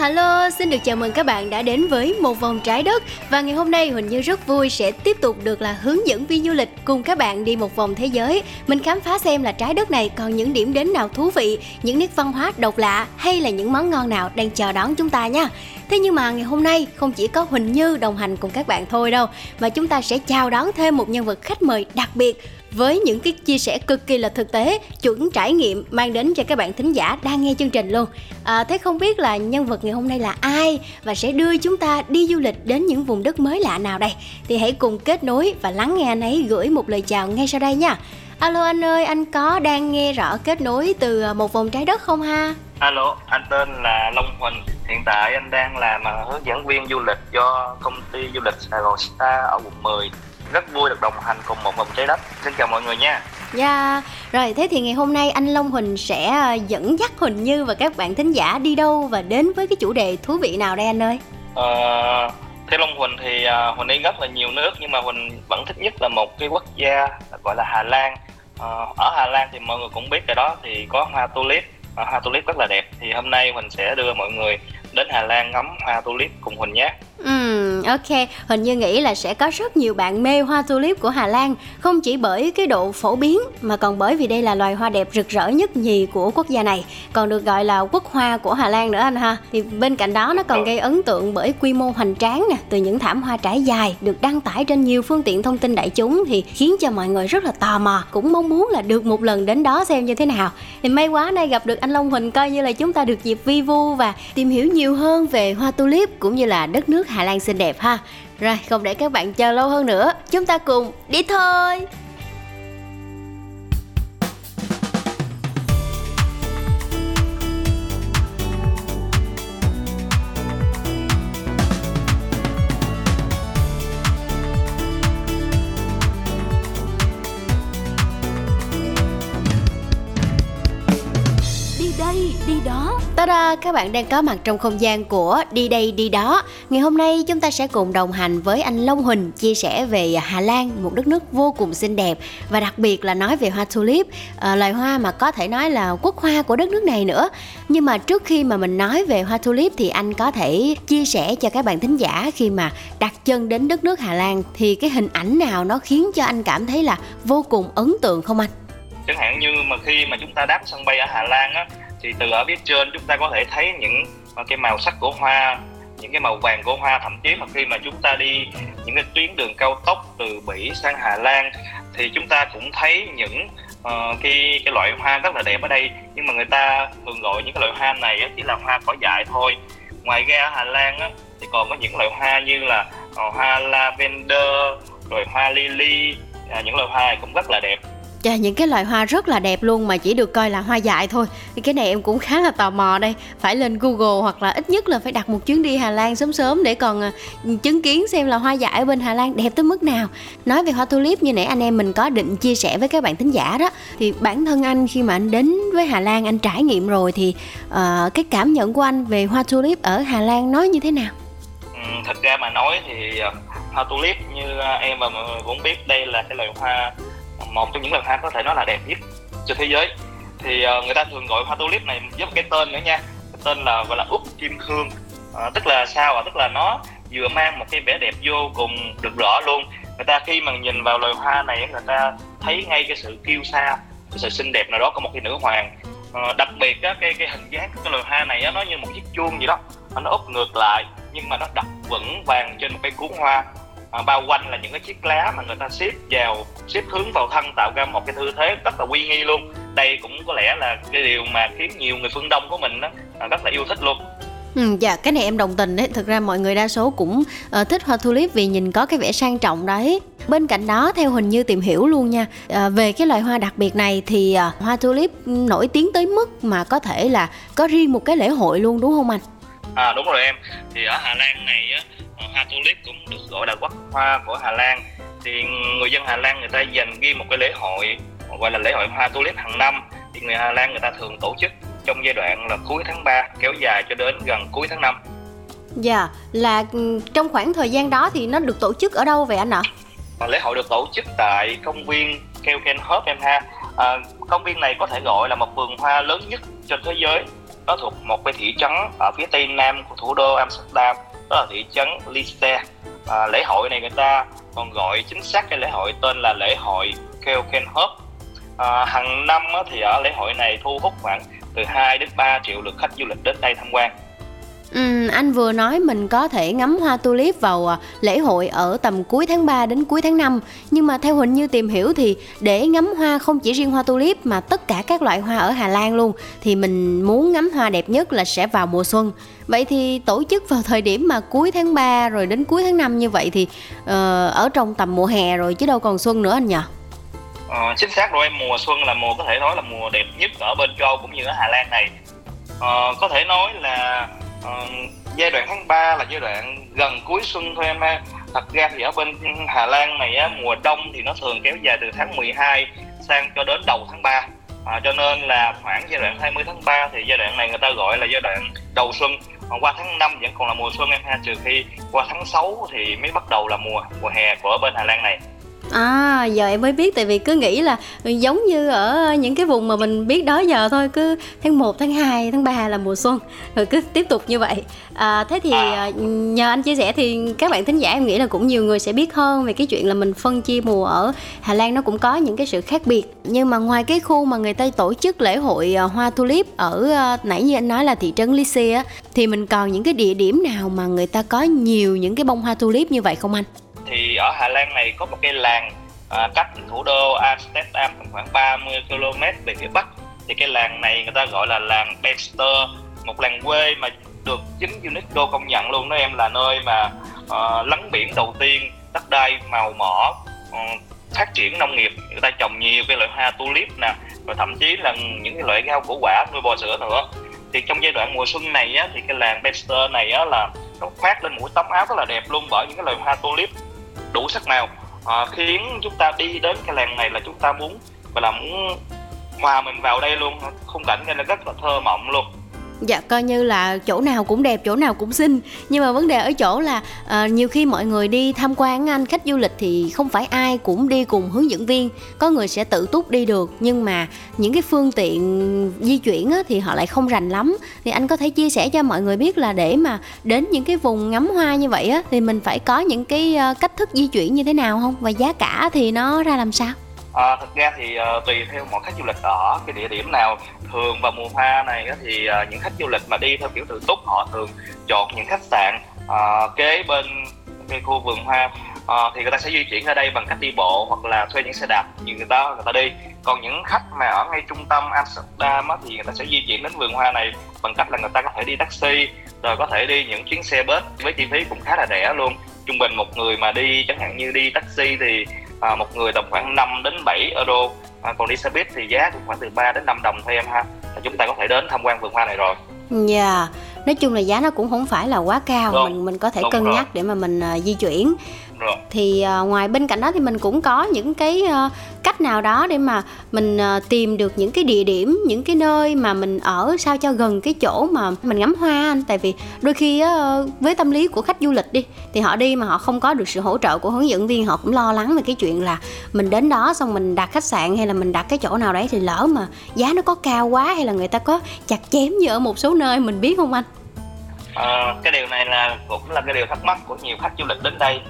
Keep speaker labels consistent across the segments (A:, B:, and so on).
A: Hello, xin được chào mừng các bạn đã đến với một vòng trái đất. Và ngày hôm nay Huỳnh Như rất vui sẽ tiếp tục được là hướng dẫn viên du lịch cùng các bạn đi một vòng thế giới. Mình khám phá xem là trái đất này còn những điểm đến nào thú vị, những nét văn hóa độc lạ hay là những món ngon nào đang chờ đón chúng ta nha. Thế nhưng mà ngày hôm nay không chỉ có Huỳnh Như đồng hành cùng các bạn thôi đâu Mà chúng ta sẽ chào đón thêm một nhân vật khách mời đặc biệt với những cái chia sẻ cực kỳ là thực tế, chuẩn trải nghiệm mang đến cho các bạn thính giả đang nghe chương trình luôn. À, thế không biết là nhân vật ngày hôm nay là ai và sẽ đưa chúng ta đi du lịch đến những vùng đất mới lạ nào đây? Thì hãy cùng kết nối và lắng nghe anh ấy gửi một lời chào ngay sau đây nha. Alo anh ơi, anh có đang nghe rõ kết nối từ à, một vòng trái đất không ha?
B: Alo, anh tên là Long Huỳnh. Hiện tại anh đang làm à, hướng dẫn viên du lịch cho công ty du lịch Sài Gòn Star ở quận 10 rất vui được đồng hành cùng một vòng trái đất xin chào mọi người nha
A: Dạ, yeah. rồi thế thì ngày hôm nay anh Long Huỳnh sẽ ờ, dẫn dắt Huỳnh Như và các bạn thính giả đi đâu và đến với cái chủ đề thú vị nào đây anh ơi?
B: Ờ, theo Long Huỳnh thì uh, Huỳnh đi rất là nhiều nước nhưng mà Huỳnh vẫn thích nhất là một cái quốc gia gọi là Hà Lan. Uh, ở Hà Lan thì mọi người cũng biết rồi đó thì có hoa tulip, uh, hoa tulip rất là đẹp. Thì hôm nay Huỳnh sẽ đưa mọi người đến Hà Lan ngắm hoa tulip cùng Huỳnh nhé.
A: Ừ, ok. Hình như nghĩ là sẽ có rất nhiều bạn mê hoa tulip của Hà Lan Không chỉ bởi cái độ phổ biến Mà còn bởi vì đây là loài hoa đẹp rực rỡ nhất nhì của quốc gia này Còn được gọi là quốc hoa của Hà Lan nữa anh ha Thì bên cạnh đó nó còn gây ấn tượng bởi quy mô hoành tráng nè Từ những thảm hoa trải dài được đăng tải trên nhiều phương tiện thông tin đại chúng Thì khiến cho mọi người rất là tò mò Cũng mong muốn là được một lần đến đó xem như thế nào Thì may quá nay gặp được anh Long Huỳnh coi như là chúng ta được dịp vi vu Và tìm hiểu nhiều nhiều hơn về hoa tulip cũng như là đất nước Hà Lan xinh đẹp ha. Rồi, không để các bạn chờ lâu hơn nữa, Chúng ta cùng đi thôi. Ta-da, các bạn đang có mặt trong không gian của Đi đây, đi đó. Ngày hôm nay chúng ta sẽ cùng đồng hành với anh Long Huỳnh Chia sẻ về Hà Lan, một đất nước vô cùng xinh đẹp Và đặc biệt là nói về hoa tulip. À, Loài hoa mà có thể nói là quốc hoa của đất nước này nữa. Nhưng mà trước khi mà mình nói về hoa tulip Thì anh có thể chia sẻ cho các bạn thính giả Khi mà đặt chân đến đất nước Hà Lan Thì cái hình ảnh nào nó khiến cho anh cảm thấy là vô cùng ấn tượng không anh?
B: chẳng hạn như mà khi mà chúng ta đáp sân bay ở Hà Lan á thì từ ở phía trên chúng ta có thể thấy những à, cái màu sắc của hoa những cái màu vàng của hoa. Thậm chí mà khi mà chúng ta đi những cái tuyến đường cao tốc từ Bỉ sang Hà Lan thì chúng ta cũng thấy những uh, cái cái loại hoa rất là đẹp ở đây. Nhưng mà người ta thường gọi những cái loại hoa này chỉ là hoa cỏ dại thôi. Ngoài ra ở Hà Lan á, thì còn có những loại hoa như là uh, hoa lavender rồi hoa lily à, những loại hoa này cũng rất là đẹp.
A: Chà, những cái loại hoa rất là đẹp luôn mà chỉ được coi là hoa dại thôi. Thì cái này em cũng khá là tò mò đây. Phải lên google hoặc là ít nhất là phải đặt một chuyến đi hà lan sớm sớm để còn ờ, chứng kiến xem là hoa dại ở bên hà lan đẹp tới mức nào. Nói về hoa tulip như nãy anh em mình có định chia sẻ với các bạn thính giả đó thì bản thân anh khi mà anh đến với hà lan anh trải nghiệm rồi thì uh, cái cảm nhận của anh về hoa tulip ở hà lan nói như thế nào?
B: Ừ, thật ra mà nói thì ờ, hoa tulip như em và mọi người cũng biết đây là cái loại hoa một trong những loài hoa có thể nói là đẹp nhất trên thế giới. Thì uh, người ta thường gọi hoa tulip này với một cái tên nữa nha. Cái tên là gọi là úc kim cương uh, ờ, tức là sao ạ? Tức là nó vừa mang một cái vẻ đẹp vô cùng được rõ luôn. Người ta khi mà nhìn vào loài hoa này người ta thấy ngay cái sự kiêu sa cái sự xinh đẹp nào đó của một cái nữ hoàng. Uh, đặc biệt á, cái cái hình dáng của cái loài hoa này á, nó như một chiếc chuông gì đó. Nó úp ngược lại nhưng mà nó đặt vững vàng trên một cái cuốn hoa à, bao quanh là những cái chiếc lá mà người ta xếp vào xếp hướng vào thân tạo ra một cái tư thế rất là uy nghi luôn. Đây cũng có lẽ là cái điều mà khiến nhiều người phương đông của mình đó, à, rất là yêu thích luôn.
A: Ừ, dạ cái này em đồng tình đấy. Thực ra mọi người đa số cũng uh, thích hoa tulip vì nhìn có cái vẻ sang trọng đấy. Bên cạnh đó theo hình như tìm hiểu luôn nha à, về cái loài hoa đặc biệt này thì à, hoa tulip nổi tiếng tới mức mà có thể là có riêng một cái lễ hội luôn đúng không anh?
B: À đúng rồi em. Thì ở Hà Lan này á hoa tulip cũng được gọi là quốc hoa của Hà Lan thì người dân Hà Lan người ta dành riêng một cái lễ hội gọi là lễ hội hoa tulip hàng năm thì người Hà Lan người ta thường tổ chức trong giai đoạn là cuối tháng 3 kéo dài cho đến gần cuối tháng 5
A: Dạ, là ừ, trong khoảng thời gian đó thì nó được tổ chức ở đâu vậy anh ạ?
B: À, lễ hội được tổ chức tại công viên Keukenhof em ha. À, công viên này có thể gọi là một vườn hoa lớn nhất trên thế giới. Nó thuộc một cái thị trấn ở phía tây nam của thủ đô Amsterdam, đó là thị trấn Lise À, lễ hội này người ta còn gọi chính xác cái lễ hội tên là lễ hội Keukenhof. À, hàng năm thì ở lễ hội này thu hút khoảng từ 2 đến 3 triệu lượt khách du lịch đến đây tham quan.
A: Ừ, anh vừa nói mình có thể ngắm hoa tulip vào à, lễ hội ở tầm cuối tháng 3 đến cuối tháng 5 Nhưng mà theo Huỳnh Như tìm hiểu thì để ngắm hoa không chỉ riêng hoa tulip mà tất cả các loại hoa ở Hà Lan luôn Thì mình muốn ngắm hoa đẹp nhất là sẽ vào mùa xuân. Vậy thì tổ chức vào thời điểm mà cuối tháng 3 rồi đến cuối tháng 5 như vậy thì uh, ở trong tầm mùa hè rồi chứ đâu còn xuân nữa anh nhỉ?
B: Ờ, chính xác rồi em mùa xuân là mùa có thể nói là mùa đẹp nhất ở bên châu cũng như ở Hà Lan này. Ờ, có thể nói là uh, giai đoạn tháng 3 là giai đoạn gần cuối xuân thôi em ha. Thật ra thì ở bên Hà Lan này á, mùa đông thì nó thường kéo dài từ tháng 12 sang cho đến đầu tháng 3 à, cho nên là khoảng giai đoạn 20 tháng 3 thì giai đoạn này người ta gọi là giai đoạn đầu xuân. Còn qua tháng 5 vẫn còn là mùa xuân em ha trừ khi qua tháng 6 thì mới bắt đầu là mùa mùa hè của bên Hà Lan này.
A: À giờ em mới biết tại vì cứ nghĩ là giống như ở những cái vùng mà mình biết đó giờ thôi cứ tháng 1, tháng 2, tháng 3 là mùa xuân rồi cứ tiếp tục như vậy. À, thế thì à. à. nhờ anh chia sẻ thì các bạn thính giả em nghĩ là cũng nhiều người sẽ biết hơn về cái chuyện là mình phân chia mùa ở Hà Lan nó cũng có những cái sự khác biệt. Nhưng mà ngoài cái khu mà người ta tổ chức lễ hội à, hoa tulip ở à, nãy như anh nói là thị trấn Lisse á thì mình còn những cái địa điểm nào mà người ta có nhiều những cái bông hoa tulip như vậy không anh?
B: Thì ở Hà Lan này có một cái làng à, cách thủ đô Amsterdam khoảng 30 km về phía bắc. Thì cái làng này người ta gọi là làng Bester một làng quê mà được chính UNESCO công nhận luôn. Đó em là nơi mà à, uh, lấn biển đầu tiên đất đai màu mỏ uh, phát triển nông nghiệp. Người ta trồng nhiều cái loại hoa tulip nè và thậm chí là những cái loại rau củ quả nuôi bò sữa nữa. Thì trong giai đoạn mùa xuân này á, thì cái làng Bester này á, là nó khoác lên mũi tấm áo rất là đẹp luôn bởi những cái loại hoa tulip đủ sắc màu. À, khiến chúng ta đi đến cái làng này là chúng ta muốn và là muốn hòa mình vào đây luôn. Khung cảnh này là rất là thơ mộng luôn
A: dạ coi như là chỗ nào cũng đẹp chỗ nào cũng xinh. Nhưng mà vấn đề ở chỗ là uh, nhiều khi mọi người đi tham quan anh khách du lịch thì không phải ai cũng đi cùng hướng dẫn viên. Có người sẽ tự túc đi được nhưng mà những cái phương tiện di chuyển á, thì họ lại không rành lắm. Thì anh có thể chia sẻ cho mọi người biết là để mà đến những cái vùng ngắm hoa như vậy á, thì mình phải có những cái ờ, cách thức di chuyển như thế nào không? Và giá cả thì nó ra làm sao?
B: À, thực ra thì uh, tùy theo mỗi khách du lịch ở cái địa điểm nào thường vào mùa hoa này thì uh, những khách du lịch mà đi theo kiểu tự túc họ thường chọn những khách sạn uh, kế bên cái khu vườn hoa. Uh, thì người ta sẽ di chuyển ra đây bằng cách đi bộ hoặc là thuê những xe đạp như người ta người ta đi. Còn những khách mà ở ngay trung tâm Amsterdam á, thì người ta sẽ di chuyển đến vườn hoa này bằng cách là người ta có thể đi taxi rồi có thể đi những chuyến xe bus với chi phí cũng khá là rẻ luôn. Trung bình một người mà đi chẳng hạn như đi taxi thì à, một người tầm khoảng 5 đến 7 euro. À, còn đi xe buýt thì giá cũng khoảng từ 3 đến 5 đồng thôi em ha. Là chúng ta có thể đến tham quan vườn hoa này rồi.
A: Dạ, yeah. nói chung là giá nó cũng không phải là quá cao, đúng, mình mình có thể cân rồi. nhắc để mà mình uh, di chuyển rồi. thì uh, ngoài bên cạnh đó thì mình cũng có những cái uh, cách nào đó để mà mình uh, tìm được những cái địa điểm những cái nơi mà mình ở sao cho gần cái chỗ mà mình ngắm hoa anh? Tại vì đôi khi uh, với tâm lý của khách du lịch đi thì họ đi mà họ không có được sự hỗ trợ của hướng dẫn viên họ cũng lo lắng về cái chuyện là mình đến đó xong mình đặt khách sạn hay là mình đặt cái chỗ nào đấy thì lỡ mà giá nó có cao quá hay là người ta có chặt chém như ở một số nơi mình biết không anh?
B: À, cái điều này là cũng là cái điều thắc mắc của nhiều khách du lịch đến đây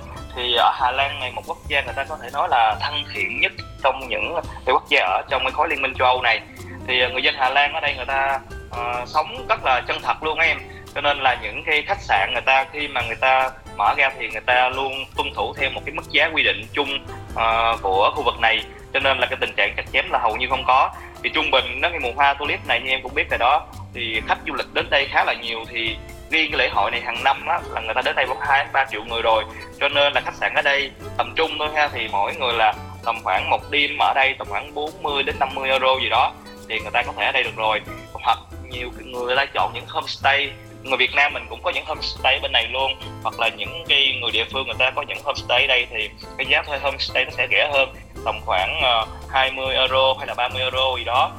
B: thì ở Hà Lan này một quốc gia người ta có thể nói là thân thiện nhất trong những cái quốc gia ở trong cái khối liên minh châu Âu này. Thì ờ, người dân Hà Lan ở đây người ta uh, sống rất là chân thật luôn em. Cho nên là những cái khách sạn người ta khi mà người ta mở ra thì người ta luôn tuân thủ theo một cái mức giá quy định chung uh, của khu vực này. Cho nên là cái tình trạng chặt chém là hầu như không có. Thì trung bình nó cái mùa hoa tulip này như em cũng biết rồi đó thì khách du lịch đến đây khá là nhiều thì riêng cái lễ hội này hàng năm á là người ta đến đây khoảng hai ba triệu người rồi. Cho nên là khách sạn ở đây tầm trung thôi ha thì mỗi người là tầm khoảng một đêm ở đây tầm khoảng 40 đến 50 euro gì đó thì người ta có thể ở đây được rồi. Hoặc nhiều người, ta chọn những homestay. Người Việt Nam mình cũng có những homestay bên này luôn. Hoặc là những cái người địa phương người ta có những homestay ở đây thì cái giá thuê homestay nó sẽ rẻ hơn. Tầm khoảng ờ, 20 euro hay là 30 euro gì đó.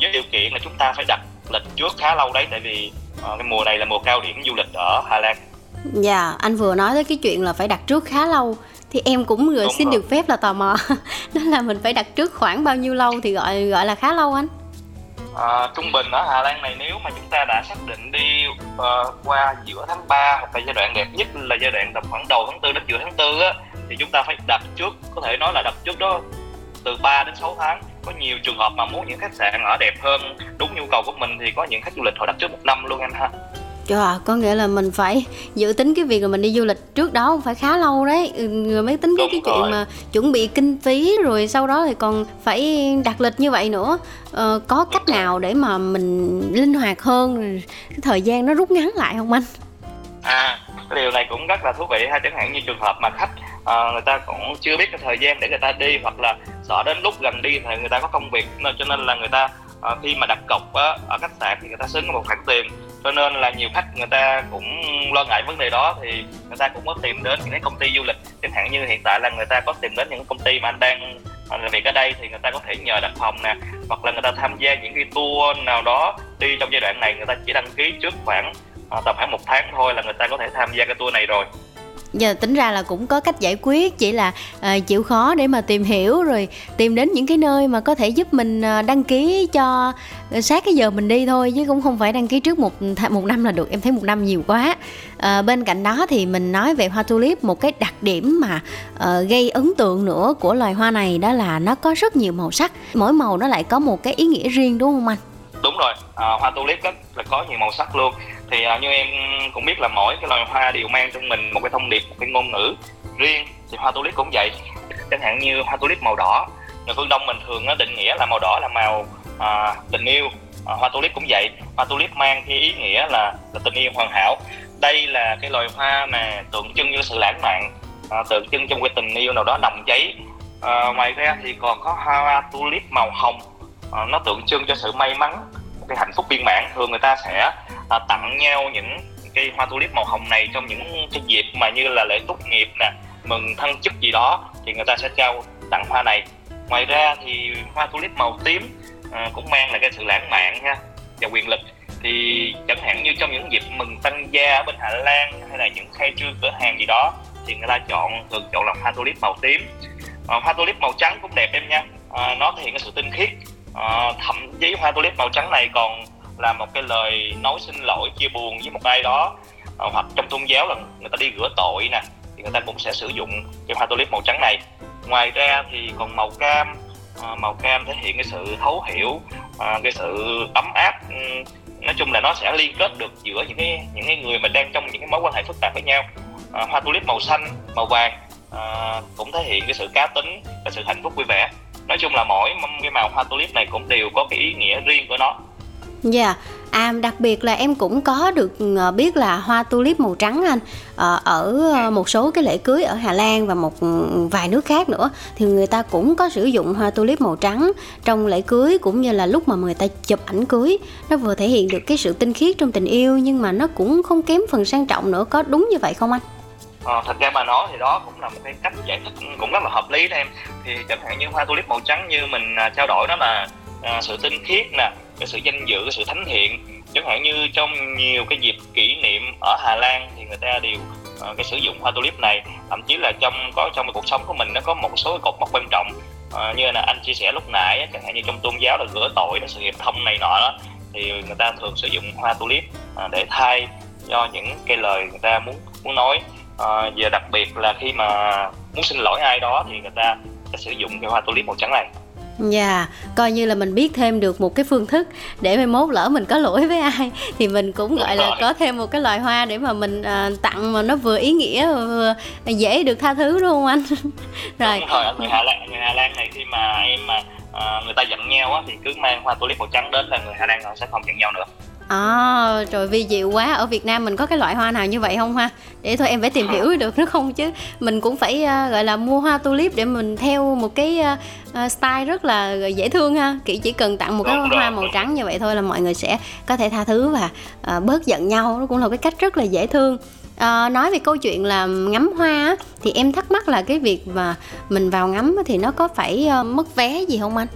B: Với điều kiện là chúng ta phải đặt lịch trước khá lâu đấy tại vì uh, cái mùa này là mùa cao điểm du lịch ở Hà Lan.
A: Dạ, anh vừa nói tới cái chuyện là phải đặt trước khá lâu thì em cũng
B: Đúng
A: xin
B: rồi.
A: được phép là tò mò. Đó là mình phải đặt trước khoảng bao nhiêu lâu thì gọi gọi là khá lâu anh?
B: À, trung bình ở Hà Lan này nếu mà chúng ta đã xác định đi ờ, qua giữa tháng 3 hoặc là giai đoạn đẹp nhất là giai đoạn tầm khoảng đầu tháng 4 đến giữa tháng 4 á thì chúng ta phải đặt trước có thể nói là đặt trước đó từ 3 đến 6 tháng có nhiều trường hợp mà muốn những khách sạn ở đẹp hơn đúng nhu cầu của mình thì có những khách du lịch họ đặt trước một năm luôn anh ha.
A: Trời, có nghĩa là mình phải dự tính cái việc là mình đi du lịch trước đó cũng phải khá lâu đấy. Ừ, rồi mới tính cái cái chuyện
B: rồi.
A: mà chuẩn bị kinh phí rồi sau đó thì còn phải đặt lịch như vậy nữa. Ờ, có cách nào để mà mình linh hoạt hơn cái thời gian nó rút ngắn lại không anh?
B: À, cái điều này cũng rất là thú vị ha chẳng hạn như trường hợp mà khách uh, người ta cũng chưa biết cái thời gian để người ta đi hoặc là sợ đến lúc gần đi thì người ta có công việc nên cho nên là người ta uh, khi mà đặt cọc á, ở khách sạn thì người ta xứng một khoản tiền cho nên là nhiều khách người ta cũng lo ngại vấn đề đó thì người ta cũng có tìm đến những cái công ty du lịch chẳng hạn như hiện tại là người ta có tìm đến những công ty mà anh đang làm việc ở đây thì người ta có thể nhờ đặt phòng nè hoặc là người ta tham gia những cái tour nào đó đi trong giai đoạn này người ta chỉ đăng ký trước khoảng Ờ, tầm khoảng một tháng thôi là người ta có thể tham gia cái tour này rồi.
A: Giờ tính ra là cũng có cách giải quyết chỉ là ờ, chịu khó để mà tìm hiểu rồi tìm đến những cái nơi mà có thể giúp mình ờ, đăng ký cho sát cái giờ mình đi thôi chứ cũng không phải đăng ký trước một một năm là được em thấy một năm nhiều quá. Ờ, bên cạnh đó thì mình nói về hoa tulip một cái đặc điểm mà ờ, gây ấn tượng nữa của loài hoa này đó là nó có rất nhiều màu sắc. Mỗi màu nó lại có một cái ý nghĩa riêng đúng không anh?
B: Đúng rồi. À, hoa tulip rất là có nhiều màu sắc luôn thì à, như em cũng biết là mỗi cái loài hoa đều mang trong mình một cái thông điệp một cái ngôn ngữ riêng. Thì hoa tulip cũng vậy. Chẳng hạn như hoa tulip màu đỏ. Người phương đông mình thường nó định nghĩa là màu đỏ là màu à, tình yêu. À, hoa tulip cũng vậy. Hoa tulip mang cái ý nghĩa là, là tình yêu hoàn hảo. Đây là cái loài hoa mà tượng trưng cho sự lãng mạn à, tượng trưng trong cái tình yêu nào đó nồng cháy. À, ngoài ra thì còn có hoa tulip màu hồng. À, nó tượng trưng cho sự may mắn cái hạnh phúc viên mãn thường người ta sẽ à, tặng nhau những cây hoa tulip màu hồng này trong những cái dịp mà như là lễ tốt nghiệp nè mừng thăng chức gì đó thì người ta sẽ trao tặng hoa này. Ngoài ra thì hoa tulip màu tím à, cũng mang lại cái sự lãng mạn ha và quyền lực. Thì chẳng hạn như trong những dịp mừng tăng gia ở bên Hà Lan hay là những khai trương cửa hàng gì đó thì người ta chọn thường chọn là hoa tulip màu tím. À, hoa tulip màu trắng cũng đẹp em nha à, nó thể hiện cái sự tinh khiết à, thậm chí hoa tulip màu trắng này còn là một cái lời nói xin lỗi chia buồn với một ai đó. À, hoặc trong tôn giáo là người ta đi rửa tội nè thì người ta cũng sẽ sử dụng cái hoa tulip màu trắng này. Ngoài ra thì còn màu cam à, màu cam thể hiện cái sự thấu hiểu à, cái sự ấm áp. Ừ, nói chung là nó sẽ liên kết được giữa những cái những cái người mà đang trong những cái mối quan hệ phức tạp với nhau. À, hoa tulip màu xanh màu vàng à, cũng thể hiện cái sự cá tính và sự hạnh phúc vui vẻ nói chung là mỗi cái màu hoa tulip này cũng đều có cái ý nghĩa riêng của nó.
A: Dạ, à đặc biệt là em cũng có được ờ, biết là hoa tulip màu trắng anh. Ờ, ở ờ, một số cái lễ cưới ở Hà Lan và một ừ, vài nước khác nữa thì người ta cũng có sử dụng hoa tulip màu trắng trong lễ cưới cũng như là lúc mà người ta chụp ảnh cưới. Nó vừa thể hiện được cái sự tinh khiết trong tình yêu nhưng mà nó cũng không kém phần sang trọng nữa. Có đúng như vậy không anh?
B: À, thật ra mà nói thì đó cũng là một cái cách giải thích cũng rất là hợp lý đó em. Thì chẳng hạn như hoa tulip màu trắng như mình à, trao đổi đó là à, sự tinh khiết nè cái sự danh dự cái sự thánh thiện. Chẳng hạn như trong nhiều cái dịp kỷ niệm ở Hà Lan thì người ta đều à, cái sử dụng hoa tulip này. Thậm chí là trong có trong cái cuộc sống của mình nó có một số cái cột mốc quan trọng à, như là anh chia sẻ lúc nãy chẳng hạn như trong tôn giáo là rửa tội đó sự nghiệp thông này nọ đó thì người ta thường sử dụng hoa tulip à, để thay cho những cái lời người ta muốn muốn nói à, và đặc biệt là khi mà muốn xin lỗi ai đó thì người ta sẽ sử dụng cái hoa tulip màu trắng này
A: Dạ, coi như là mình biết thêm được một cái phương thức để mai mốt lỡ mình có lỗi với ai thì mình cũng gọi là có thêm một cái loài hoa để mà mình à, tặng mà nó vừa ý nghĩa vừa dễ được tha thứ đúng không anh? Rồi.
B: đúng rồi người Hà Lan người Hà Lan này khi mà em mà à, người ta giận nhau á thì cứ mang hoa tulip màu trắng đến là người Hà Lan họ sẽ không giận nhau nữa
A: À, trời vi diệu quá. Ở Việt Nam mình có cái loại hoa nào như vậy không ha? Để thôi em phải tìm hiểu được nó không chứ. Mình cũng phải uh, gọi là mua hoa tulip Để mình theo một cái uh, style rất là dễ thương ha. Kiểu chỉ cần tặng một cái
B: Đúng
A: hoa
B: rồi.
A: màu trắng như vậy thôi Là mọi người sẽ có thể tha thứ và uh, bớt giận nhau. Nó cũng là cái cách rất là dễ thương. À, nói về câu chuyện là ngắm hoa thì em thắc mắc là cái việc mà mình vào ngắm thì nó có phải uh, mất vé gì không anh?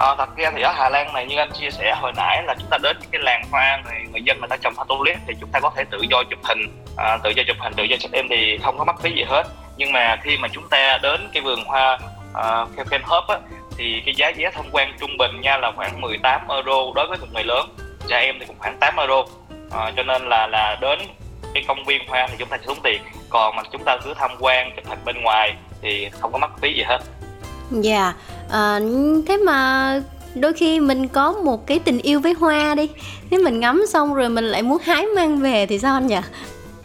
B: À, thật ra thì ở Hà Lan này như anh chia sẻ hồi nãy là chúng ta đến những cái làng hoa này người dân người ta trồng hoa tulip thì chúng ta có thể tự do chụp hình. À, tự do chụp hình tự do check in thì không có mất phí gì hết. Nhưng mà khi mà chúng ta đến cái vườn hoa ờ, à, theo Kenhop á thì cái giá vé tham quan trung bình nha là khoảng 18 euro đối với một người lớn. Trẻ em thì cũng khoảng 8 euro. À, cho nên là là đến cái công viên hoa thì chúng ta sẽ tốn tiền. Còn mà chúng ta cứ tham quan chụp hình bên ngoài thì không có mất phí gì hết.
A: Dạ, à, thế mà đôi khi mình có một cái tình yêu với hoa đi. Thế mình ngắm xong rồi mình lại muốn hái mang về thì sao anh nhỉ?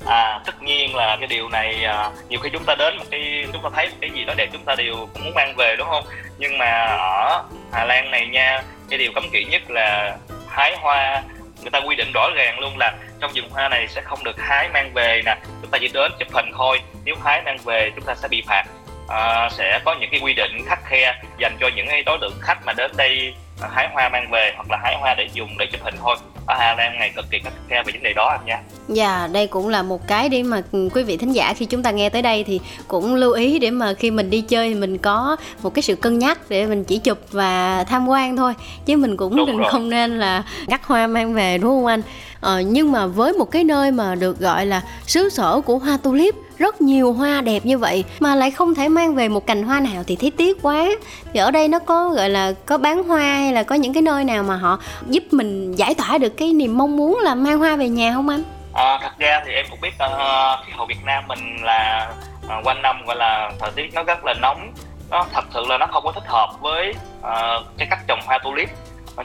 B: À, tất nhiên là cái điều này à, nhiều khi chúng ta đến một cái chúng ta thấy một cái gì đó đẹp chúng ta đều cũng muốn mang về đúng không? Nhưng mà ở Hà Lan này nha, cái điều cấm kỵ nhất là hái hoa. Người ta quy định rõ ràng luôn là trong vườn hoa này sẽ không được hái mang về nè. Chúng ta chỉ đến chụp hình thôi. Nếu hái mang về chúng ta sẽ bị phạt à, sẽ có những cái quy định khắt khe dành cho những cái đối tượng khách mà đến đây à, hái hoa mang về hoặc là hái hoa để dùng để chụp hình thôi. Ở Hà Lan này cực kỳ khắt khe về vấn đề đó anh nha.
A: Dạ, đây cũng là một cái để mà quý vị thính giả khi chúng ta nghe tới đây thì cũng lưu ý để mà khi mình đi chơi thì mình có một cái sự cân nhắc để mình chỉ chụp và tham quan thôi. Chứ mình cũng đừng không nên là gắt hoa mang về đúng không anh? Ờ, nhưng mà với một cái nơi mà được gọi là xứ sở của hoa tulip rất nhiều hoa đẹp như vậy mà lại không thể mang về một cành hoa nào thì thấy tiếc quá. Thì ở đây nó có gọi là có bán hoa hay là có những cái nơi nào mà họ giúp mình giải tỏa được cái niềm mong muốn là mang hoa về nhà không anh?
B: À, thật ra thì em cũng biết uh, khí hậu Việt Nam mình là uh, quanh năm gọi là thời tiết nó rất là nóng. Nó thật sự là nó không có thích hợp với uh, cái cách trồng hoa tulip.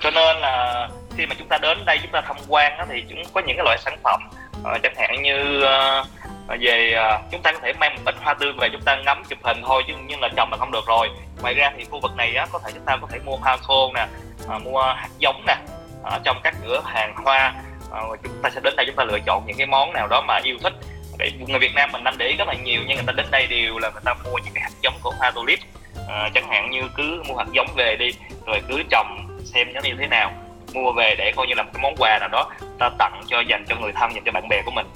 B: Cho nên là khi mà chúng ta đến đây chúng ta tham quan thì chúng có những cái loại sản phẩm uh, chẳng hạn như uh, về uh, chúng ta có thể mang một ít hoa tươi về chúng ta ngắm chụp hình thôi chứ nhưng là trồng là không được rồi. Ngoài ra thì khu vực này á, có thể chúng ta có thể mua hoa khô nè uh, mua hạt giống nè uh, trong các cửa hàng hoa uh, chúng ta sẽ đến đây chúng ta lựa chọn những cái món nào đó mà yêu thích. Để người Việt Nam mình đang để ý rất là nhiều nhưng người ta đến đây đều là người ta mua những cái hạt giống của hoa tulip. Uh, chẳng hạn như cứ mua hạt giống về đi rồi cứ trồng xem nó như thế nào mua về để coi như là một cái món quà nào đó ta tặng cho dành cho người thân dành cho bạn bè của mình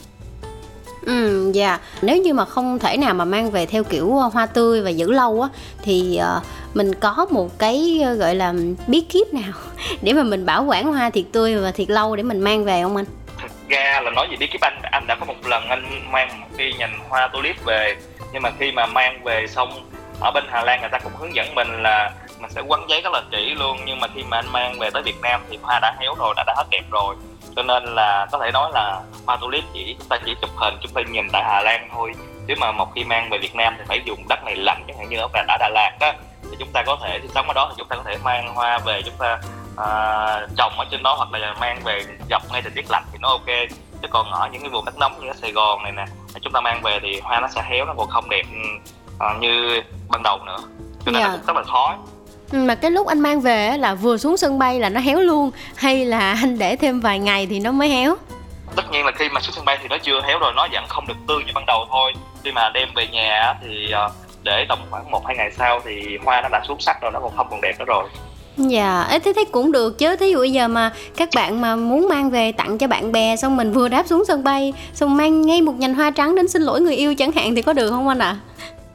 A: Ừ, dạ. Nếu như mà không thể nào mà mang về theo kiểu ờ, hoa tươi và giữ lâu á thì ờ, mình có một cái ờ, gọi là bí kíp nào để mà mình bảo quản hoa thiệt tươi và thiệt lâu để mình mang về không anh?
B: thực ra là nói gì biết cái anh anh đã có một lần anh mang một cái nhành hoa tulip về nhưng mà khi mà mang về xong ở bên Hà Lan người ta cũng hướng dẫn mình là mình sẽ quấn giấy rất là kỹ luôn nhưng mà khi mà anh mang về tới Việt Nam thì hoa đã héo rồi đã đã hết đẹp rồi. Cho nên là có thể nói là hoa tulip chỉ chúng ta chỉ chụp hình chúng ta nhìn tại Hà Lan thôi. Nếu mà một khi mang về Việt Nam thì phải dùng đất này lạnh chẳng hạn như ở Đà, ở Đà Lạt á thì chúng ta có thể thì sống ở đó thì chúng ta có thể mang hoa về chúng ta à, trồng ở trên đó hoặc là mang về dọc ngay thời tiết lạnh thì nó ok. Chứ còn ở những cái vùng đất nóng như ở Sài Gòn này nè chúng ta mang về thì hoa nó sẽ héo nó còn không đẹp à, như ban đầu nữa. Cho nên
A: Dạ.
B: là cũng rất là khó
A: Mà cái lúc anh mang về là vừa xuống sân bay là nó héo luôn hay là anh để thêm vài ngày thì nó mới héo?
B: tất nhiên là khi mà xuống sân bay thì nó chưa héo rồi nó vẫn không được tươi như ban đầu thôi khi mà đem về nhà thì ờ, để tầm khoảng một hai ngày sau thì hoa nó đã xuống sắc rồi nó còn không còn đẹp nữa rồi
A: Dạ, ấy thế thế cũng được chứ. Thí dụ bây giờ mà các bạn mà muốn mang về tặng cho bạn bè xong mình vừa đáp xuống sân bay xong mang ngay một nhành hoa trắng đến xin lỗi người yêu chẳng hạn thì có được không anh ạ?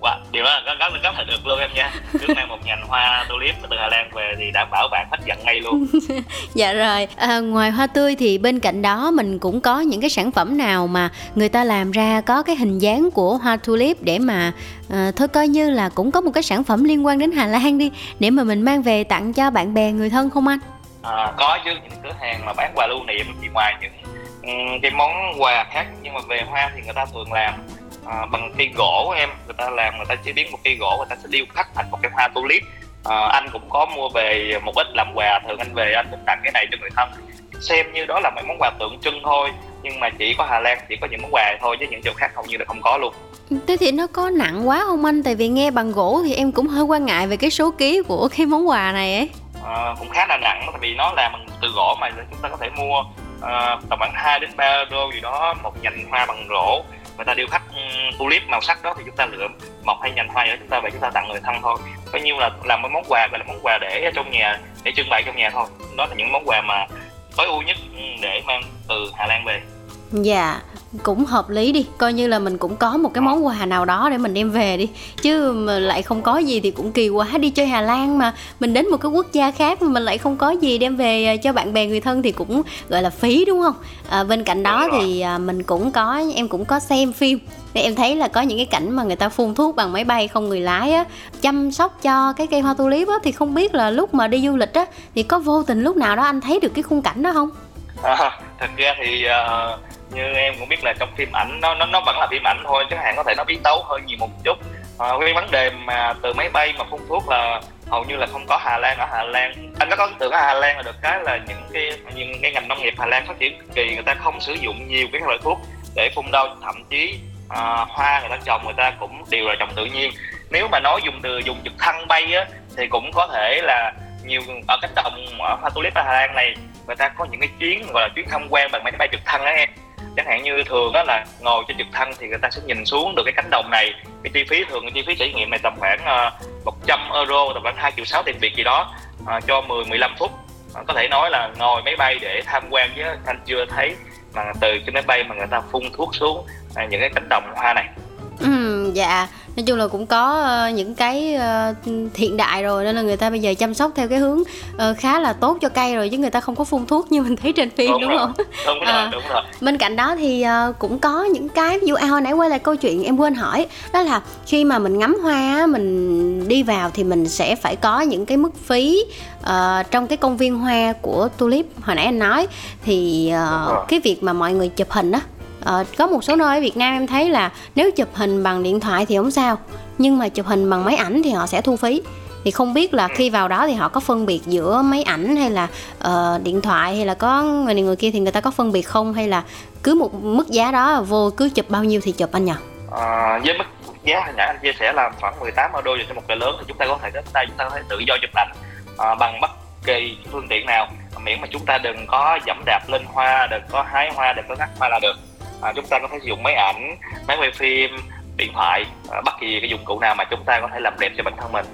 B: Wow, điều đó rất, rất, rất là được luôn em nha. Cứ mang một nhành hoa tulip từ Hà Lan về thì đảm bảo bạn hết giận ngay luôn.
A: Dạ rồi, à, ngoài hoa tươi thì bên cạnh đó mình cũng có những cái sản phẩm nào mà người ta làm ra có cái hình dáng của hoa tulip để mà à, thôi coi như là cũng có một cái sản phẩm liên quan đến Hà Lan đi để mà mình mang về tặng cho bạn bè người thân không anh?
B: à, có chứ những cửa hàng mà bán quà lưu niệm thì ngoài những cái món quà khác nhưng mà về hoa thì người ta thường làm à, bằng cây gỗ em. Người ta làm người ta chế biến một cây gỗ người ta sẽ điêu khắc thành một cái hoa tulip. À, anh cũng có mua về một ít làm quà thường anh về anh cũng tặng cái này cho người thân. Xem như đó là mấy món quà tượng trưng thôi nhưng mà chỉ có Hà Lan chỉ có những món quà thôi chứ những chỗ khác hầu như là không có luôn.
A: Thế thì nó có nặng quá không anh? Tại vì nghe bằng gỗ thì em cũng hơi quan ngại về cái số ký của cái món quà này ấy.
B: Ờ, cũng khá là nặng tại vì nó làm bằng từ gỗ mà chúng ta có thể mua uh, tầm khoảng 2 đến 3 euro gì đó một nhành hoa bằng gỗ người ta điêu khắc ừ, tulip màu sắc đó thì chúng ta lựa một hai nhành hoa ở chúng ta về chúng ta tặng người thân thôi. Coi như là làm một món quà, gọi là món quà để ở trong nhà, để trưng bày trong nhà thôi. Đó là những món quà mà tối ưu nhất ừ, để mang từ Hà Lan về.
A: Dạ cũng hợp lý đi. Coi như là mình cũng có một cái món quà nào đó để mình đem về đi. Chứ mà lại không có gì thì cũng kỳ quá. Đi chơi Hà Lan mà mình đến một cái quốc gia khác mà mình lại không có gì đem về à, cho bạn bè người thân thì cũng gọi là phí đúng không? À, bên cạnh đó thì à, mình cũng có em cũng có xem phim. Thì em thấy là có những cái cảnh mà người ta phun thuốc bằng máy bay không người lái á chăm sóc cho cái cây hoa tulip á thì không biết là lúc mà đi du lịch á thì có vô tình lúc nào đó anh thấy được cái khung cảnh đó không?
B: À, thật ra thì uh, như em cũng biết là trong phim ảnh nó nó nó vẫn là phim ảnh thôi chứ hạn có thể nó biến tấu hơn nhiều một chút. Ờ, à, cái vấn đề mà từ máy bay mà phun thuốc là hầu như là không có Hà Lan. Ở Hà Lan anh có ấn tượng ở Hà Lan là được cái là những cái những cái ngành nông nghiệp Hà Lan phát triển cực kỳ người ta không sử dụng nhiều cái loại thuốc để phun đâu thậm chí à, hoa người ta trồng người ta cũng đều là trồng tự nhiên. Nếu mà nói dùng từ dùng trực thăng bay á thì cũng có thể là nhiều ở cánh đồng ở hoa tulip ở Hà Lan này người ta có những cái chuyến gọi là chuyến tham quan bằng máy bay trực thăng đó em chẳng hạn như thường đó là ngồi trên trực thăng thì người ta sẽ nhìn xuống được cái cánh đồng này. Cái chi phí thường cái chi phí trải nghiệm này tầm khoảng ờ, 100 euro tầm khoảng 2 triệu sáu tiền việt gì đó à, cho 10 15 phút. À, có thể nói là ngồi máy bay để tham quan chứ anh chưa thấy mà từ trên máy bay mà người ta phun thuốc xuống à, những cái cánh đồng hoa này.
A: Ừ, dạ nói chung là cũng có uh, những cái uh, hiện đại rồi nên là người ta bây giờ chăm sóc theo cái hướng uh, khá là tốt cho cây rồi chứ người ta không có phun thuốc như mình thấy trên phim đúng,
B: đúng
A: rồi. không?
B: đúng rồi, à, đúng rồi.
A: bên cạnh đó thì cũng có những cái ví dụ à, hồi nãy quay lại câu chuyện em quên hỏi đó là khi mà mình ngắm hoa mình đi vào thì mình sẽ phải có những cái mức phí uh, trong cái công viên hoa của tulip. Hồi nãy anh nói thì uh, cái việc mà mọi người chụp hình á Ờ, có một số nơi ở Việt Nam em thấy là nếu chụp hình bằng điện thoại thì không sao nhưng mà chụp hình bằng máy ảnh thì họ sẽ thu phí. Thì không biết là khi vào đó thì họ có phân biệt giữa máy ảnh hay là uh, điện thoại hay là có người này người kia thì người ta có phân biệt không? Hay là cứ một mức giá đó vô cứ chụp bao nhiêu thì chụp anh nhỉ?
B: À, với mức giá hồi nãy anh chia sẻ là khoảng 18 euro cho một cây lớn thì chúng ta có thể đến đây chúng ta có thể tự do chụp ảnh à, bằng bất kỳ phương tiện nào. Miễn mà chúng ta đừng có dẫm đạp lên hoa đừng có hái hoa đừng có ngắt hoa là được à, chúng ta có thể sử dụng máy ảnh máy quay phim điện thoại à, bất kỳ cái dụng cụ nào mà chúng ta có thể làm đẹp cho bản thân mình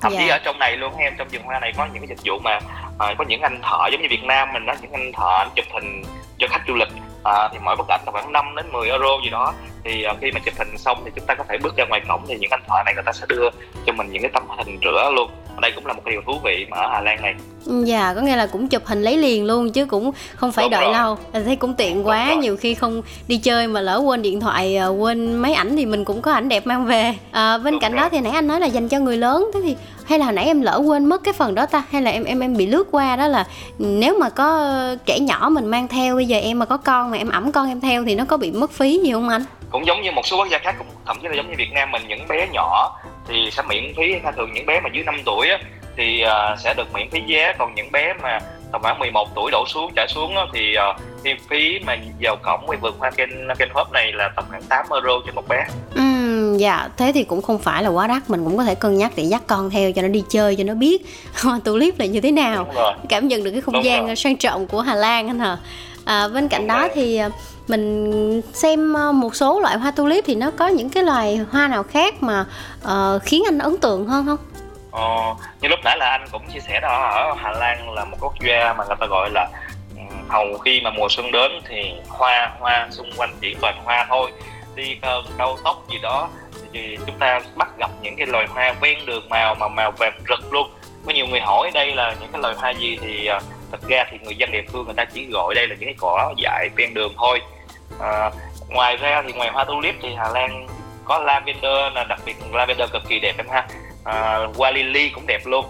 B: thậm chí dạ. ở trong này luôn em trong vườn hoa này có những cái dịch vụ mà à, có những anh thợ giống như Việt Nam mình đó những anh thợ anh chụp hình cho khách du lịch. À, thì mỗi bức ảnh là khoảng 5 đến 10 euro gì đó. Thì à, khi mà chụp hình xong thì chúng ta có thể bước ra ngoài cổng thì những anh thợ này người ta sẽ đưa cho mình những cái tấm hình rửa luôn. Đây cũng là một điều thú vị mà ở Hà Lan này.
A: Dạ có nghĩa là cũng chụp hình lấy liền luôn chứ cũng không phải Đúng đợi rồi. lâu. Thấy cũng tiện quá nhiều khi không đi chơi mà lỡ quên điện thoại à, quên máy ảnh thì mình cũng có ảnh đẹp mang về. À, bên Đúng cạnh rồi. đó thì nãy anh nói là dành cho người lớn thế thì hay là nãy em lỡ quên mất cái phần đó ta? Hay là em em em bị lướt qua đó là nếu mà có trẻ nhỏ mình mang theo bây giờ em mà có con mà em ẩm con em theo thì nó có bị mất phí gì không anh?
B: Cũng giống như một số quốc gia khác cũng thậm chí là giống như Việt Nam mình những bé nhỏ thì sẽ miễn phí thường những bé mà dưới 5 tuổi á, thì uh, sẽ được miễn phí vé còn những bé mà tầm khoảng 11 tuổi đổ xuống trở xuống đó, thì uh, phí mà vào cổng vườn hoa kênh kênh hốp này là tầm khoảng 8 euro cho một bé.
A: Ừ, dạ thế thì cũng không phải là quá đắt mình cũng có thể cân nhắc để dắt con theo cho nó đi chơi cho nó biết hoa tulip là như thế nào cảm nhận được cái không Đúng gian rồi. sang trọng của Hà Lan anh hả à, bên cạnh Đúng đó rồi. thì à, mình xem à, một số loại hoa tulip thì nó có những cái loài hoa nào khác mà uh, khiến anh ấn tượng hơn không?
B: Ờ, như lúc nãy là anh cũng chia sẻ đó ở Hà Lan là một quốc gia mà người ta gọi là hầu khi mà mùa xuân đến thì hoa hoa xung quanh chỉ toàn hoa thôi đi cao tốc gì đó thì chúng ta bắt gặp những cái loài hoa ven đường màu mà màu vàng rực luôn. Có nhiều người hỏi đây là những cái loài hoa gì thì uh, thật ra thì người dân địa phương người ta chỉ gọi đây là những cái cỏ dại ven đường thôi. À, ngoài ra thì ngoài hoa tulip thì Hà Lan có lavender là đặc biệt lavender cực kỳ đẹp em ha. À, hoa lily cũng đẹp luôn.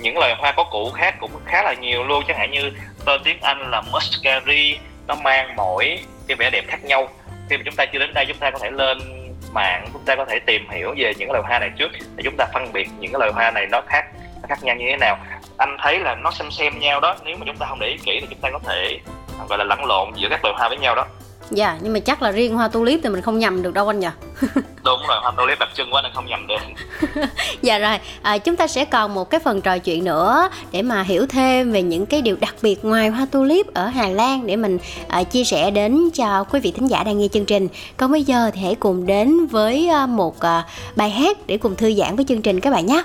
B: Những loài hoa có củ khác cũng khá là nhiều luôn. Chẳng hạn như tên tiếng Anh là muscari nó mang mỗi cái vẻ đẹp khác nhau. Khi mà chúng ta chưa đến đây chúng ta có thể lên mạng, chúng ta có thể tìm hiểu về những loài hoa này trước để chúng ta phân biệt những cái loài hoa này nó khác nó khác nhau như thế nào. Anh thấy là nó xem xem nhau đó, nếu mà chúng ta không để ý kỹ thì chúng ta có thể, gọi là lẫn lộn giữa các loài hoa với nhau đó.
A: Dạ, nhưng mà chắc là riêng hoa tulip thì mình không nhầm được đâu anh nhỉ?
B: đúng rồi hoa tulip đặc trưng quá nên không nhầm được
A: dạ rồi, à, chúng ta sẽ còn một cái phần trò chuyện nữa để mà hiểu thêm về những cái điều đặc biệt ngoài hoa tulip ở Hà Lan để mình à, chia sẻ đến cho quý vị thính giả đang nghe chương trình. Còn bây giờ thì hãy cùng đến với à, một à, bài hát để cùng thư giãn với chương trình các bạn nhé.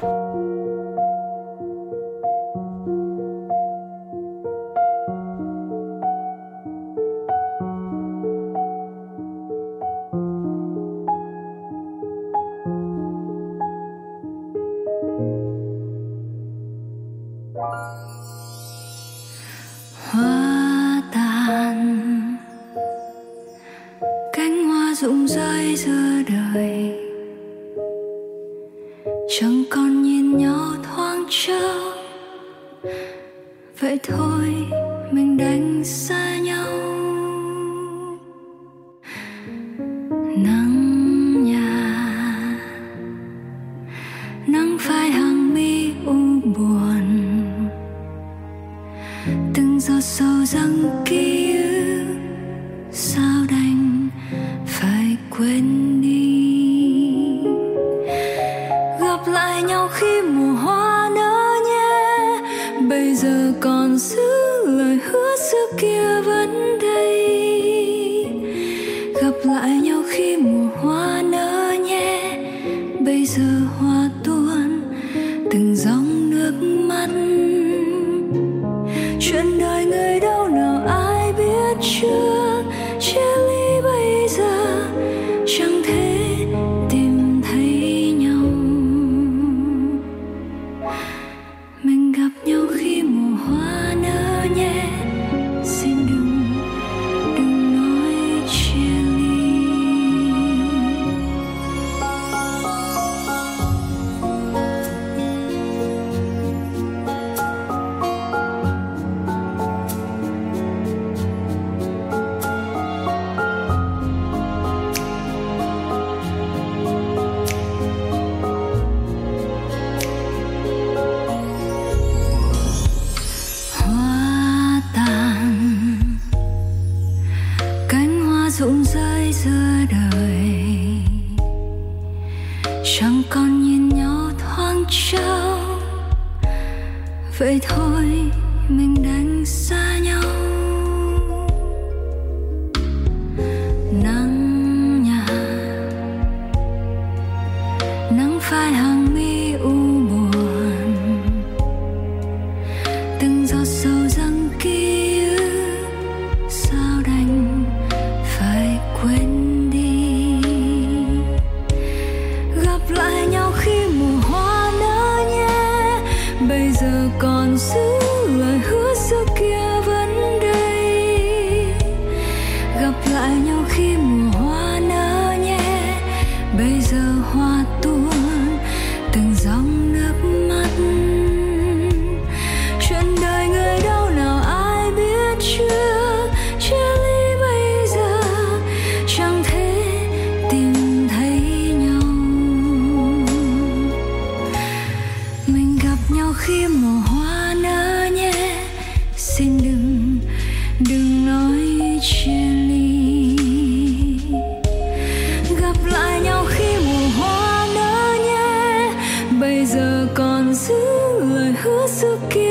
C: Khi mùa chẳng còn nhìn nhau thoáng trao vậy thôi mình
A: đã suki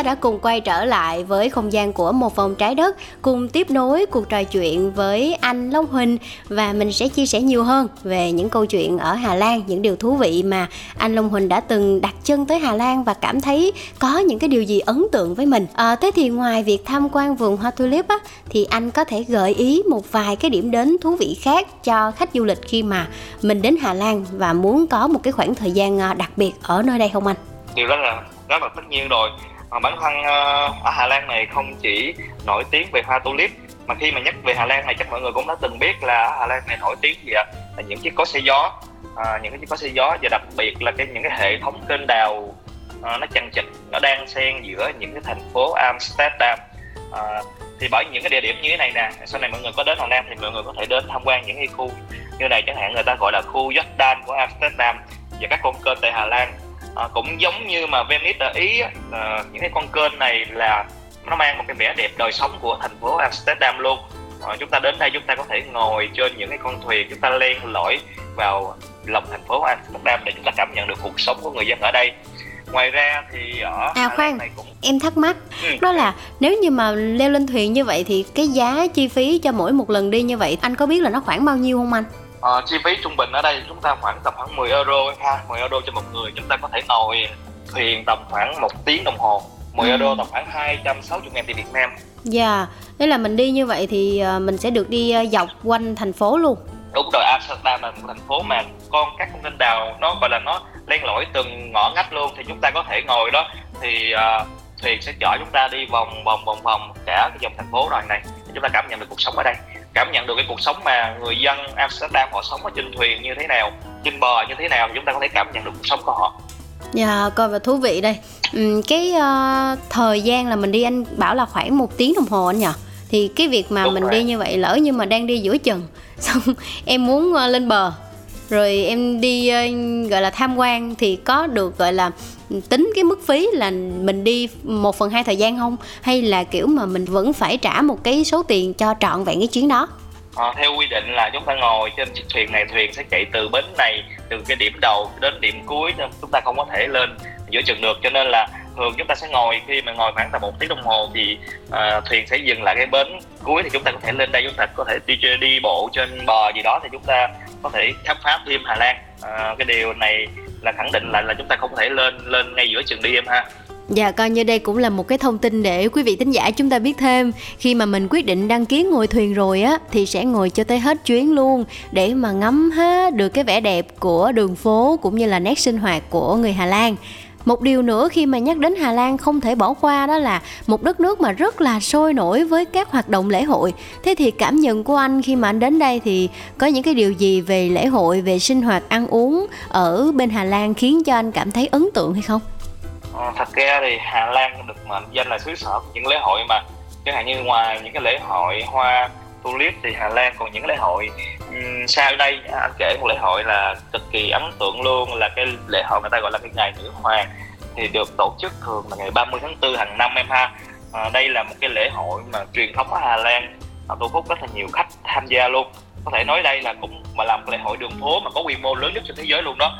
A: ta đã cùng quay trở lại với không gian của một vòng trái đất cùng tiếp nối cuộc trò chuyện với anh Long Huỳnh và mình sẽ chia sẻ nhiều hơn về những câu chuyện ở Hà Lan, những điều thú vị mà anh Long Huỳnh đã từng đặt chân tới Hà Lan và cảm thấy có những cái điều gì ấn tượng với mình. À, thế thì ngoài việc tham quan vườn hoa tulip á, thì anh có thể gợi ý một vài cái điểm đến thú vị khác cho khách du lịch khi mà mình đến Hà Lan và muốn có một cái khoảng thời gian ờ, đặc biệt ở nơi đây không anh?
B: điều đó là rất là tất nhiên rồi mà bản thân uh, ở Hà Lan này không chỉ nổi tiếng về hoa tulip mà khi mà nhắc về Hà Lan này chắc mọi người cũng đã từng biết là ở Hà Lan này nổi tiếng gì ạ? Là những chiếc có xe gió. À, những cái chiếc có xe gió và đặc biệt là cái những cái hệ thống kênh đào à, nó chằng chịt nó đang xen giữa những cái thành phố Amsterdam. À, thì bởi những cái địa điểm như thế này nè sau này mọi người có đến Hà Lan thì mọi người có thể đến tham quan những cái khu như này. Chẳng hạn người ta gọi là khu Jordan của Amsterdam và các con kênh tại Hà Lan à, cũng giống như mà Venice ở ý à, những cái con kênh này là nó mang một cái vẻ đẹp đời sống của thành phố Amsterdam luôn. À, chúng ta đến đây chúng ta có thể ngồi trên những cái con thuyền chúng ta len lỏi vào lòng thành phố Amsterdam để chúng ta cảm nhận được cuộc sống của người dân ở đây. Ngoài ra thì ở
A: à khoan này cũng... em thắc mắc ừ. đó là nếu như mà leo lên thuyền như vậy thì cái giá chi phí cho mỗi một lần đi như vậy anh có biết là nó khoảng bao nhiêu không anh
B: uh, chi phí trung bình ở đây chúng ta khoảng tầm khoảng 10 euro ha. 10 euro cho một người chúng ta có thể ngồi thuyền tầm khoảng một tiếng đồng hồ. 10 ừ. euro tầm khoảng 260 ngàn tiền Việt Nam.
A: Dạ, yeah. thế là mình đi như vậy thì ờ, mình sẽ được đi ờ, dọc quanh thành phố luôn.
B: Đúng rồi, Amsterdam là một thành phố mà con các con kênh đào nó gọi là nó len lỏi từng ngõ ngách luôn. Thì chúng ta có thể ngồi đó thì uh, thuyền sẽ chở chúng ta đi vòng vòng vòng vòng cả cái dòng thành phố rồi này. Chúng ta cảm nhận được cuộc sống ở đây cảm nhận được cái cuộc sống mà người dân Amsterdam họ sống ở trên thuyền như thế nào trên bờ như thế nào chúng ta có thể cảm nhận được cuộc sống của họ.
A: Dạ, coi và thú vị đây. Ừ, Cái uh, thời gian là mình đi anh bảo là khoảng một tiếng đồng hồ anh nhỉ Thì cái việc mà Đúng mình rồi. đi như vậy lỡ như mà đang đi giữa chừng Xong em muốn uh, lên bờ rồi em đi ờ, gọi là tham quan Thì có được gọi là tính cái mức phí là mình đi một phần hai thời gian không? Hay là kiểu mà mình vẫn phải trả một cái số tiền cho trọn vẹn cái chuyến đó?
B: À, theo quy định là chúng ta ngồi trên chiếc thuyền này thuyền sẽ chạy từ bến này từ cái điểm đầu đến điểm cuối chúng ta không có thể lên giữa chừng được. Cho nên là thường chúng ta sẽ ngồi khi mà ngồi khoảng tầm một tiếng đồng hồ thì uh, thuyền sẽ dừng lại cái bến cuối thì chúng ta có thể lên đây chúng ta có thể đi đi bộ trên bờ gì đó thì chúng ta có thể khám phá thêm Hà Lan. Uh, cái điều này là khẳng định lại là chúng ta không thể lên lên ngay giữa chừng đi em ha.
A: Dạ coi như đây cũng là một cái thông tin để quý vị thính giả chúng ta biết thêm. Khi mà mình quyết định đăng ký ngồi thuyền rồi á Thì sẽ ngồi cho tới hết chuyến luôn Để mà ngắm hết được cái vẻ đẹp của đường phố Cũng như là nét sinh hoạt của người Hà Lan một điều nữa khi mà nhắc đến Hà Lan không thể bỏ qua đó là một đất nước mà rất là sôi nổi với các hoạt động lễ hội. Thế thì cảm nhận của anh khi mà anh đến đây thì có những cái điều gì về lễ hội, về sinh hoạt ăn uống ở bên Hà Lan khiến cho anh cảm thấy ấn tượng hay không?
B: À, thật ra thì Hà Lan được mệnh danh là xứ sở những lễ hội mà chẳng hạn như ngoài những cái lễ hội hoa tulip thì Hà Lan còn những lễ hội sau đây à, anh kể một lễ hội là cực kỳ ấn tượng luôn là cái lễ hội người ta gọi là cái ngày nữ hoàng thì được tổ chức thường là ngày 30 tháng 4 hàng năm em ha. À, đây là một cái lễ hội mà truyền thống ở Hà Lan à, thu hút rất là nhiều khách tham gia luôn. Có thể nói đây là cũng mà làm lễ hội đường phố mà có quy mô lớn nhất trên thế giới luôn đó.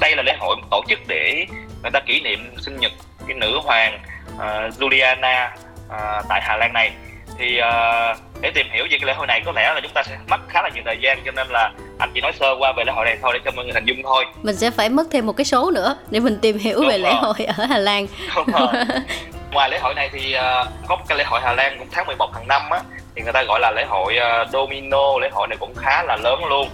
B: Đây là lễ hội tổ chức để người ta kỷ niệm sinh nhật cái nữ hoàng uh, Juliana uh, tại Hà Lan này. Thì uh, để tìm hiểu về cái lễ hội này có lẽ là chúng ta sẽ mất khá là nhiều thời gian cho nên là anh chỉ nói sơ qua về lễ hội này thôi để cho mọi người hình dung thôi.
A: Mình sẽ phải mất thêm một cái số nữa để mình tìm hiểu Đúng về rồi. lễ hội ở Hà Lan.
B: Đúng rồi. ngoài lễ hội này thì uh, có một cái lễ hội Hà Lan cũng tháng 11 hàng năm á thì người ta gọi là lễ hội uh, Domino. Lễ hội này cũng khá là lớn luôn.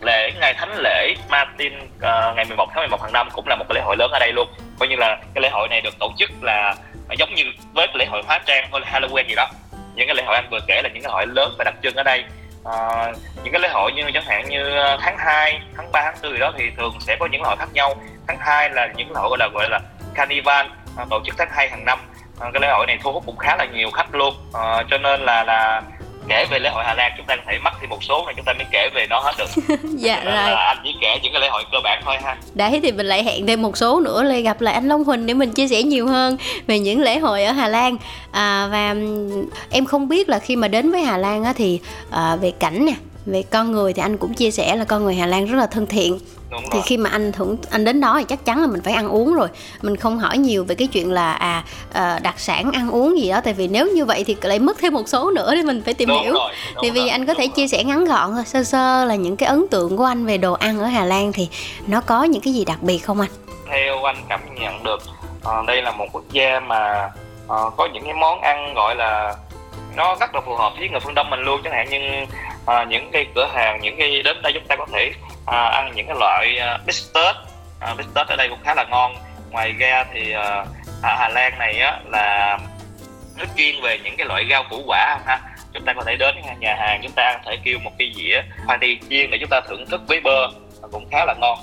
B: Lễ ngày thánh lễ Martin uh, ngày 11 tháng 11 hàng năm cũng là một cái lễ hội lớn ở đây luôn. Coi như là cái lễ hội này được tổ chức là giống như với cái lễ hội hóa trang hay Halloween gì đó những cái lễ hội anh vừa kể là những cái lễ hội lớn và đặc trưng ở đây. À, những cái lễ hội như chẳng hạn như ờ, tháng 2, tháng 3, tháng 4 gì đó thì thường sẽ có những lễ hội khác nhau. Tháng 2 là những lễ hội gọi là gọi là carnival à, tổ chức tháng 2 hàng năm. À, cái lễ hội này thu hút cũng khá là nhiều khách luôn. À, cho nên là là kể về lễ hội Hà Lan chúng ta có thể mất thêm một số này chúng ta mới kể về nó hết được.
A: Dạ
B: rồi. anh chỉ kể những cái lễ hội cơ bản thôi ha.
A: Đấy thì mình lại hẹn thêm một số nữa lại gặp lại anh Long Huỳnh để mình chia sẻ nhiều hơn về những lễ hội ở Hà Lan. À, và em không biết là khi mà đến với Hà Lan á, thì à, về cảnh nè về con người thì anh cũng chia sẻ là con người Hà Lan rất là thân thiện
B: đúng
A: thì
B: rồi.
A: khi mà anh thưởng anh đến đó thì chắc chắn là mình phải ăn uống rồi. Mình không hỏi nhiều về cái chuyện là à ờ, đặc sản ăn uống gì đó tại vì nếu như vậy thì lại mất thêm một số nữa để mình phải tìm
B: đúng
A: hiểu.
B: rồi đúng
A: thì vì
B: rồi,
A: anh có thể
B: đúng
A: chia
B: rồi.
A: sẻ ngắn gọn thôi sơ sơ là những cái ấn tượng của anh về đồ ăn ở Hà Lan thì nó có những cái gì đặc biệt không anh?
B: Theo anh cảm nhận được ờ, đây là một quốc gia mà ờ, có những cái món ăn gọi là nó rất là phù hợp với người phương đông mình luôn chẳng hạn như à, những cái cửa hàng những cái đến đây chúng ta có thể à, ăn những cái loại uh, bít tết. Uh, bít tết ở đây cũng khá là ngon. Ngoài ra thì ờ, ở Hà Lan này á là nó chuyên về những cái loại rau củ quả ha. Chúng ta có thể đến nhà hàng chúng ta có thể kêu một cái dĩa khoai tây chiên để chúng ta thưởng thức với bơ. Cũng khá là ngon.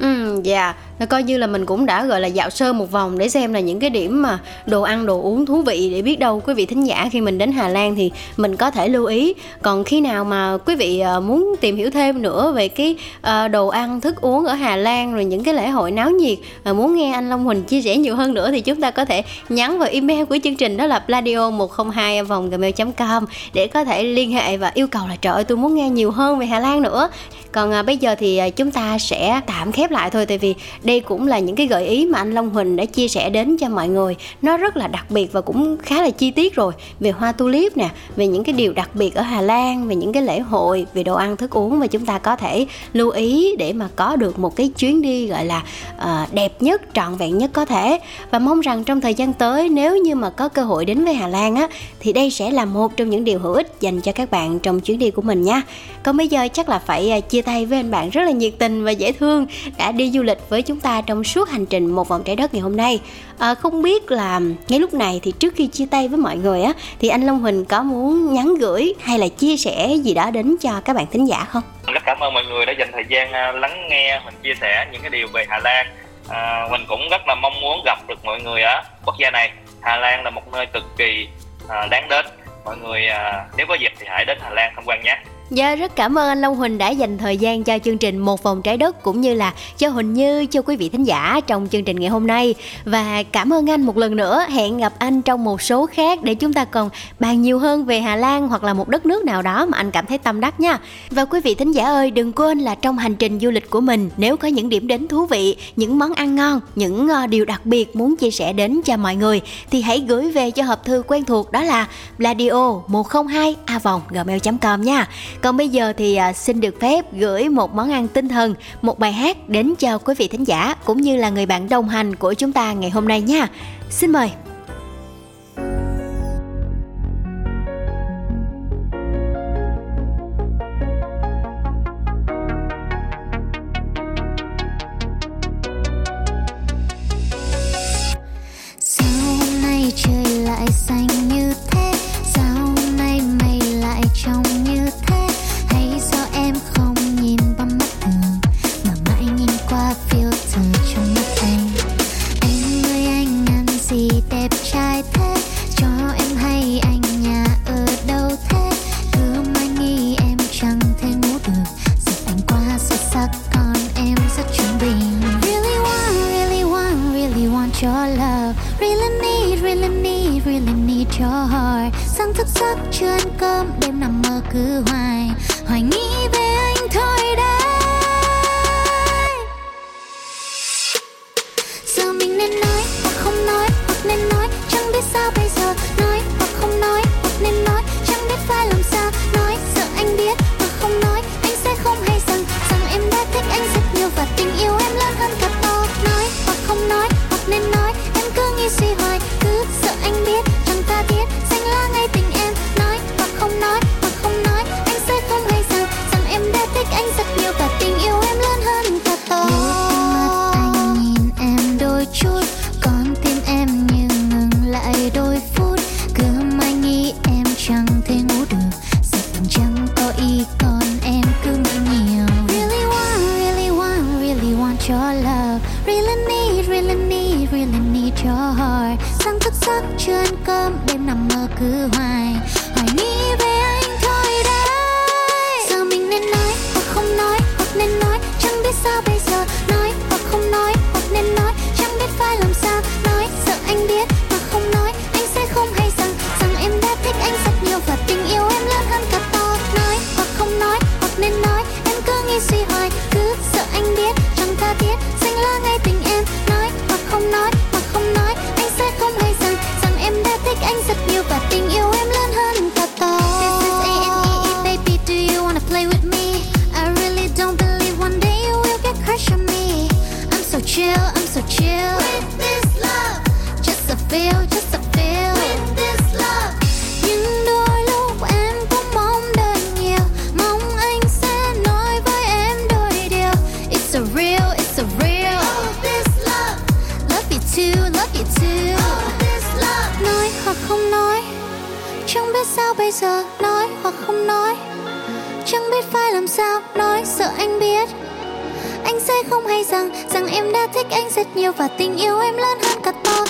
A: Ừ, dạ, nó coi như là mình cũng đã gọi là dạo sơ một vòng để xem là những cái điểm mà đồ ăn, đồ uống thú vị để biết đâu quý vị thính giả khi mình đến Hà Lan thì mình có thể lưu ý. Còn khi nào mà quý vị ờ, muốn tìm hiểu thêm nữa về cái ờ, đồ ăn, thức uống ở Hà Lan rồi những cái lễ hội náo nhiệt và muốn nghe anh Long Huỳnh chia sẻ nhiều hơn nữa thì chúng ta có thể nhắn vào email của chương trình đó là pladio 102 vòng gmail.com để có thể liên hệ và yêu cầu là trời ơi tôi muốn nghe nhiều hơn về Hà Lan nữa. Còn à, bây giờ thì chúng ta sẽ tạm khép lại thôi tại vì đây cũng là những cái gợi ý mà anh Long Huỳnh đã chia sẻ đến cho mọi người. Nó rất là đặc biệt và cũng khá là chi tiết rồi về hoa tulip nè, về những cái điều đặc biệt ở Hà Lan, về những cái lễ hội, về đồ ăn thức uống và chúng ta có thể lưu ý để mà có được một cái chuyến đi gọi là uh, đẹp nhất, trọn vẹn nhất có thể. Và mong rằng trong thời gian tới nếu như mà có cơ hội đến với Hà Lan á thì đây sẽ là một trong những điều hữu ích dành cho các bạn trong chuyến đi của mình nha. Còn bây giờ chắc là phải ờ, chia tay với anh bạn rất là nhiệt tình và dễ thương đã đi du lịch với chúng ta trong suốt hành trình một vòng trái đất ngày hôm nay. À, không biết là ngay lúc này thì trước khi chia tay với mọi người á thì anh Long Huỳnh có muốn nhắn gửi hay là chia sẻ gì đó đến cho các bạn thính giả không?
B: rất cảm ơn mọi người đã dành thời gian à, lắng nghe mình chia sẻ những cái điều về Hà Lan à, mình cũng rất là mong muốn gặp được mọi người ở quốc gia này Hà Lan là một nơi cực kỳ à, đáng đến mọi người à, nếu có dịp thì hãy đến Hà Lan tham quan nhé
A: Dạ rất cảm ơn anh Long Huỳnh đã dành thời gian cho chương trình Một vòng trái đất cũng như là cho Huỳnh Như, cho quý vị thính giả trong chương trình ngày hôm nay. Và cảm ơn anh một lần nữa, hẹn gặp anh trong một số khác để chúng ta còn bàn nhiều hơn về Hà Lan hoặc là một đất nước nào đó mà anh cảm thấy tâm đắc nha. Và quý vị thính giả ơi, đừng quên là trong hành trình du lịch của mình, nếu có những điểm đến thú vị, những món ăn ngon, những ờ, điều đặc biệt muốn chia sẻ đến cho mọi người thì hãy gửi về cho hộp thư quen thuộc đó là bladio 102 a gmail.com nha. Còn bây giờ thì à, xin được phép gửi một món ăn tinh thần, một bài hát đến cho quý vị thính giả cũng như là người bạn đồng hành của chúng ta ngày hôm nay nha. Xin mời.
D: Your love. Really need, really need, really need your heart. Sáng thức giấc chưa ăn cơm đêm nằm mơ cứ hoài. Hoài nghĩ về anh thôi đấy. Giờ mình nên nói hoặc không nói hoặc nên nói Chẳng biết sao bây rất nhiều và tình yêu em lớn hơn cả tôi.